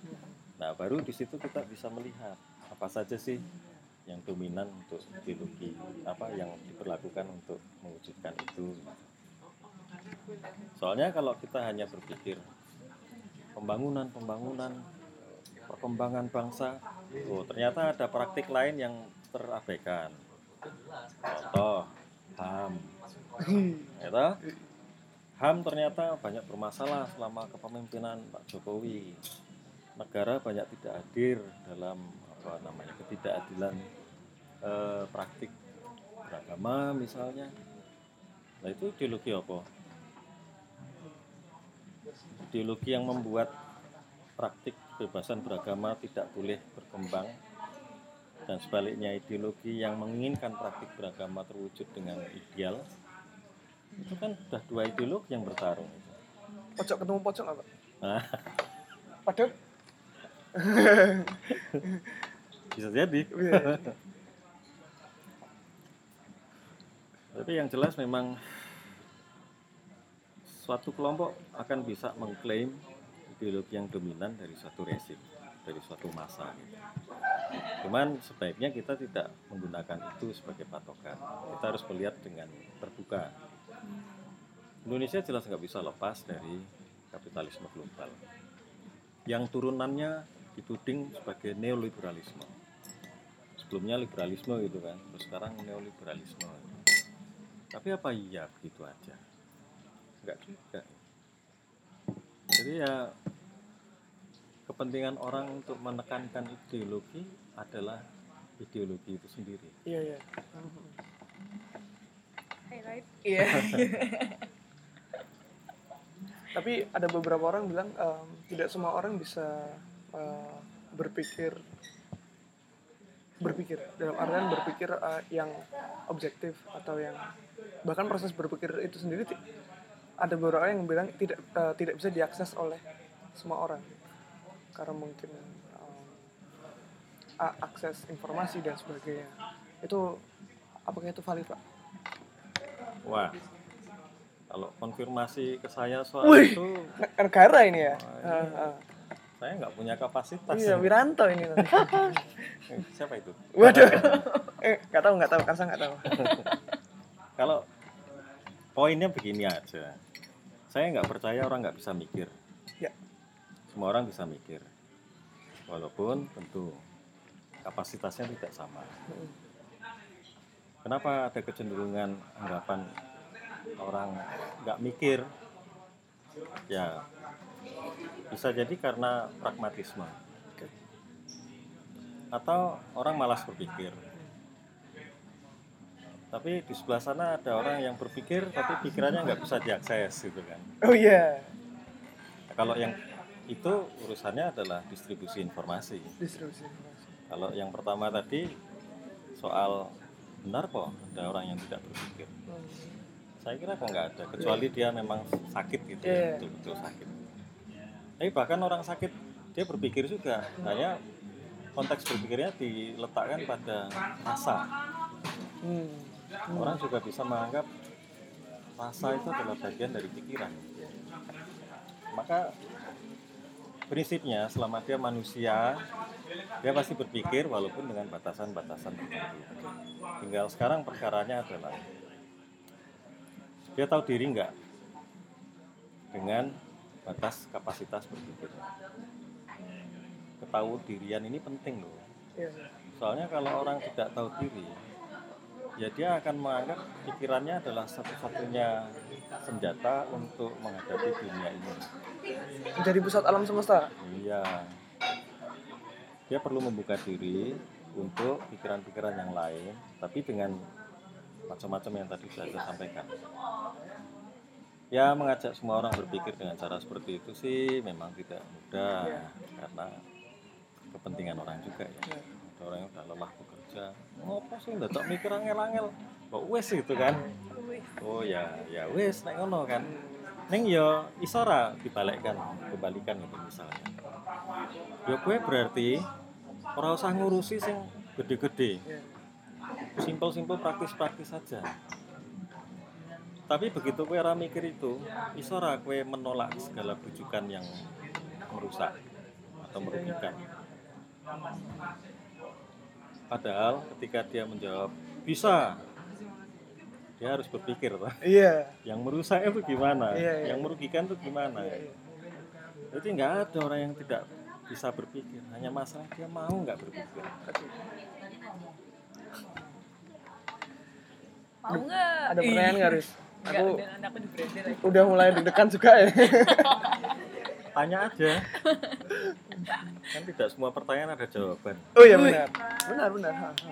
Nah, baru di situ kita bisa melihat apa saja sih yang dominan untuk ideologi apa yang diperlakukan untuk mewujudkan itu. Soalnya kalau kita hanya berpikir pembangunan, pembangunan, perkembangan bangsa, oh ternyata ada praktik lain yang terabaikan. Contoh HAM, ya toh? HAM ternyata banyak bermasalah selama kepemimpinan Pak Jokowi. Negara banyak tidak hadir dalam apa namanya ketidakadilan eh, praktik beragama misalnya. Nah itu ideologi apa? Ideologi yang membuat praktik kebebasan beragama tidak boleh berkembang. Dan sebaliknya ideologi yang menginginkan praktik beragama terwujud dengan ideal. Itu kan sudah dua ideologi yang bertarung. Pojok ketemu pojok apa? Padahal bisa jadi. Iya. tapi yang jelas memang suatu kelompok akan bisa mengklaim ideologi yang dominan dari suatu rezim dari suatu masa gitu. cuman sebaiknya kita tidak menggunakan itu sebagai patokan. Kita harus melihat dengan terbuka. Indonesia jelas nggak bisa lepas dari kapitalisme global. Yang turunannya dituding sebagai neoliberalisme sebelumnya liberalisme gitu kan terus sekarang neoliberalisme. Tapi apa iya begitu aja? Nggak juga. Jadi ya kepentingan orang untuk menekankan ideologi adalah ideologi itu sendiri. Iya iya. Highlight. Iya. Tapi ada beberapa orang bilang em, tidak semua orang bisa eh, berpikir berpikir dalam artian berpikir eh, yang objektif atau yang bahkan proses berpikir itu sendiri ada beberapa yang bilang tidak eh, tidak bisa diakses oleh semua orang karena mungkin a- akses informasi dan sebagainya itu apakah itu valid pak? wah kalau konfirmasi ke saya soal Wih. itu Ne- Negara ini ya. Iya. ah. Saya nggak punya kapasitas. Iya, Wiranto ini siapa itu? Waduh. eh, nggak tahu, nggak tahu, Karsa nggak tahu. kalau poinnya begini aja. Saya nggak percaya orang nggak bisa mikir. Ya. semua orang bisa mikir. Walaupun tentu kapasitasnya tidak sama. Kenapa ada kecenderungan anggapan orang nggak mikir? Ya bisa jadi karena pragmatisme. Atau orang malas berpikir. Tapi di sebelah sana ada orang yang berpikir tapi pikirannya nggak bisa diakses gitu kan. Oh iya, kalau yang itu urusannya adalah distribusi informasi. Distribusi informasi. kalau yang pertama tadi soal benar kok ada orang yang tidak berpikir. Hmm. saya kira kok nggak ada kecuali dia memang sakit gitu Iya. ya betul-betul sakit tapi bahkan orang sakit dia berpikir juga. Hanya konteks berpikirnya diletakkan pada rasa Hmm. orang juga bisa menganggap rasa itu adalah bagian dari pikiran. Maka prinsipnya selama dia manusia dia pasti berpikir walaupun dengan batasan-batasan tertentu. Tinggal sekarang perkaranya adalah dia tahu diri nggak dengan batas kapasitas berpikir ketahui dirian ini penting loh Iya. Soalnya kalau orang tidak tahu diri, ya dia akan menganggap pikirannya adalah satu-satunya senjata untuk menghadapi dunia ini. Menjadi pusat alam semesta. Iya. Dia perlu membuka diri untuk pikiran-pikiran yang lain, tapi dengan macam-macam yang tadi sudah saya sampaikan. Ya mengajak semua orang berpikir dengan cara seperti itu sih memang tidak mudah Iya. karena kepentingan orang juga ya. Iya. Ada orang yang udah lelah bekerja, ngopo sih nggak tak mikir angel-angel, kok wes gitu kan? Oh ya, ya wes nek ngono kan. Neng yo iso ora dibalikkan, kembalikan itu misalnya. Yo kue berarti ora usah ngurusi sing gede-gede. Simpel-simpel praktis-praktis saja. Tapi begitu kue ora mikir itu, iso ora kue menolak segala bujukan yang merusak atau merugikan. Padahal ketika dia menjawab bisa, dia harus berpikir toh Iya. yang merusak itu gimana, Iya, iya. yang merugikan itu gimana. Iya, iya. Jadi nggak ada orang yang tidak bisa berpikir, hanya masalah dia mau nggak berpikir. Mau nggak? Ada pertanyaan nggak, Enggak, aku lagi. udah mulai deg-degan juga ya. Tanya aja. kan tidak semua pertanyaan ada jawaban. Oh iya benar. Benar benar. Ha, ha.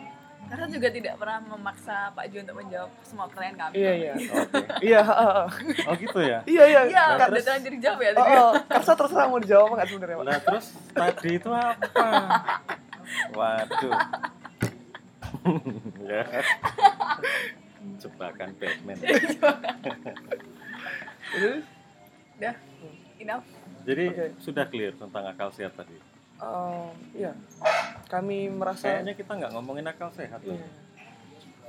Karena juga tidak pernah memaksa Pak Jo untuk menjawab semua pertanyaan kami. Iya iya. Oke. Iya, ha. Oh gitu ya. iya iya. Iya, Nah, kan terus- udah jadi jawab ya Oh, tadi. oh. Karsa terserah mau dijawab apa nggak sebenarnya, Pak? Nah terus tadi itu apa? Waduh. ya. Jebakan Batman. Jadi, Udah, enough. Jadi Oke. sudah clear tentang akal sehat tadi. um, iya. Kami merasa Kayaknya kita nggak ngomongin akal sehat loh. Iya.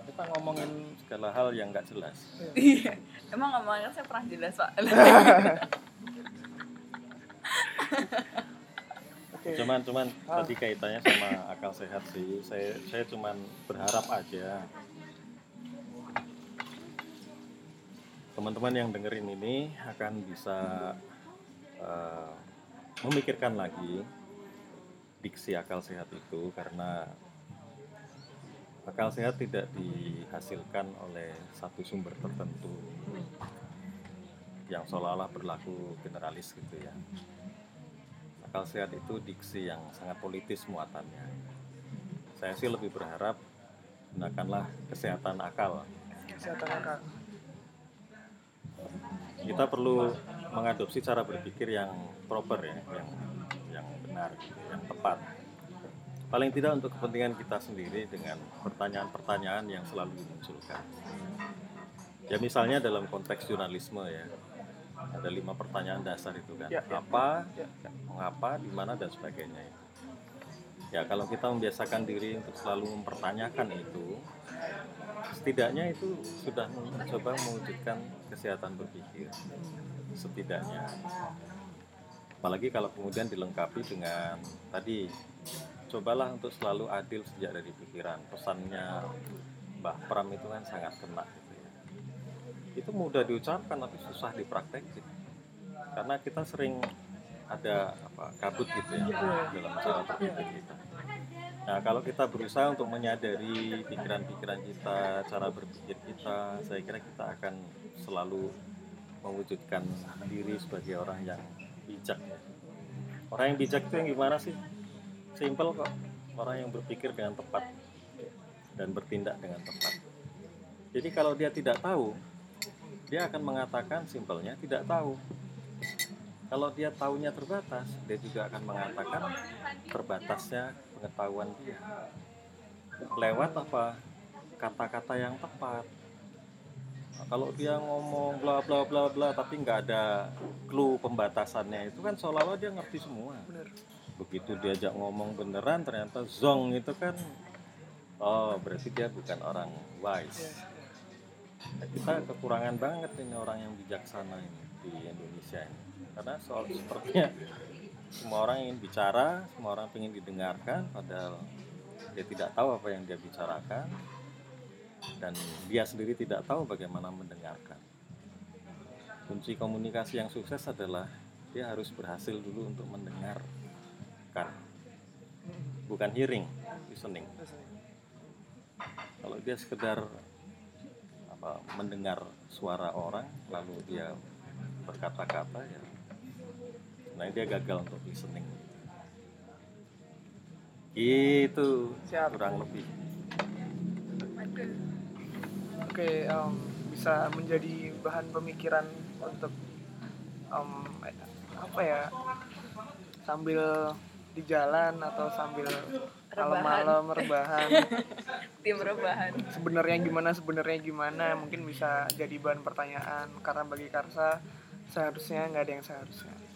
Kita ngomongin segala hal yang nggak jelas. Iya. Emang ngomongnya saya pernah jelas, Pak. Oke. Cuman cuman Ah. tadi kaitannya sama akal sehat sih. Saya saya cuman berharap aja teman-teman yang dengerin ini akan bisa eh, memikirkan lagi diksi akal sehat itu karena akal sehat tidak dihasilkan oleh satu sumber tertentu yang seolah-olah berlaku generalis gitu ya. Akal sehat itu diksi yang sangat politis muatannya. Saya sih lebih berharap gunakanlah kesehatan akal. kesehatan akal. Kita perlu mengadopsi cara berpikir yang proper ya, yang yang benar, gitu, yang tepat. Paling tidak untuk kepentingan kita sendiri dengan pertanyaan-pertanyaan yang selalu dimunculkan. Ya misalnya dalam konteks jurnalisme ya, ada lima pertanyaan dasar itu kan, Ya, ya. apa, Ya. mengapa, di mana dan sebagainya. Ya kalau kita membiasakan diri untuk selalu mempertanyakan itu, setidaknya itu sudah mencoba mewujudkan kesehatan berpikir. Setidaknya. Apalagi kalau kemudian dilengkapi dengan tadi cobalah untuk selalu adil sejak dari pikiran. Pesannya Mbah Pram itu kan sangat kena gitu ya. itu mudah diucapkan tapi susah dipraktekin. Karena kita sering ada apa kabut gitu ya dalam cara berpikir kita Nah, kalau kita berusaha untuk menyadari pikiran-pikiran kita, cara berpikir kita, saya kira kita akan selalu mewujudkan diri sebagai orang yang bijak. ya. Orang yang bijak itu yang gimana sih? Simple kok. Orang yang berpikir dengan tepat dan bertindak dengan tepat. Jadi kalau dia tidak tahu, dia akan mengatakan simpelnya tidak tahu. Kalau dia tahunya terbatas, dia juga akan mengatakan terbatasnya pengetahuan dia. Lewat apa? Kata-kata yang tepat. Nah, kalau dia ngomong bla bla bla bla tapi nggak ada clue pembatasannya itu kan seolah-olah dia ngerti semua. Begitu diajak ngomong beneran ternyata zong itu kan oh berarti dia bukan orang wise. Nah, kita kekurangan banget ini orang yang bijaksana ini di Indonesia ini. Karena soal sepertinya semua orang ingin bicara, semua orang ingin didengarkan, padahal dia tidak tahu apa yang dia bicarakan dan dia sendiri tidak tahu bagaimana mendengarkan. Kunci komunikasi yang sukses adalah dia harus berhasil dulu untuk mendengarkan, bukan hearing, listening. Kalau dia sekedar apa, mendengar suara orang lalu dia berkata-kata ya, nah dia gagal untuk listening. Itu Siap. kurang lebih. Oke, em, bisa menjadi bahan pemikiran untuk em, apa ya? Sambil di jalan atau sambil malam-malam rebahan. Tim rebahan. sebenarnya gimana sebenarnya gimana mungkin bisa jadi bahan pertanyaan karena bagi Karsa seharusnya nggak ada yang seharusnya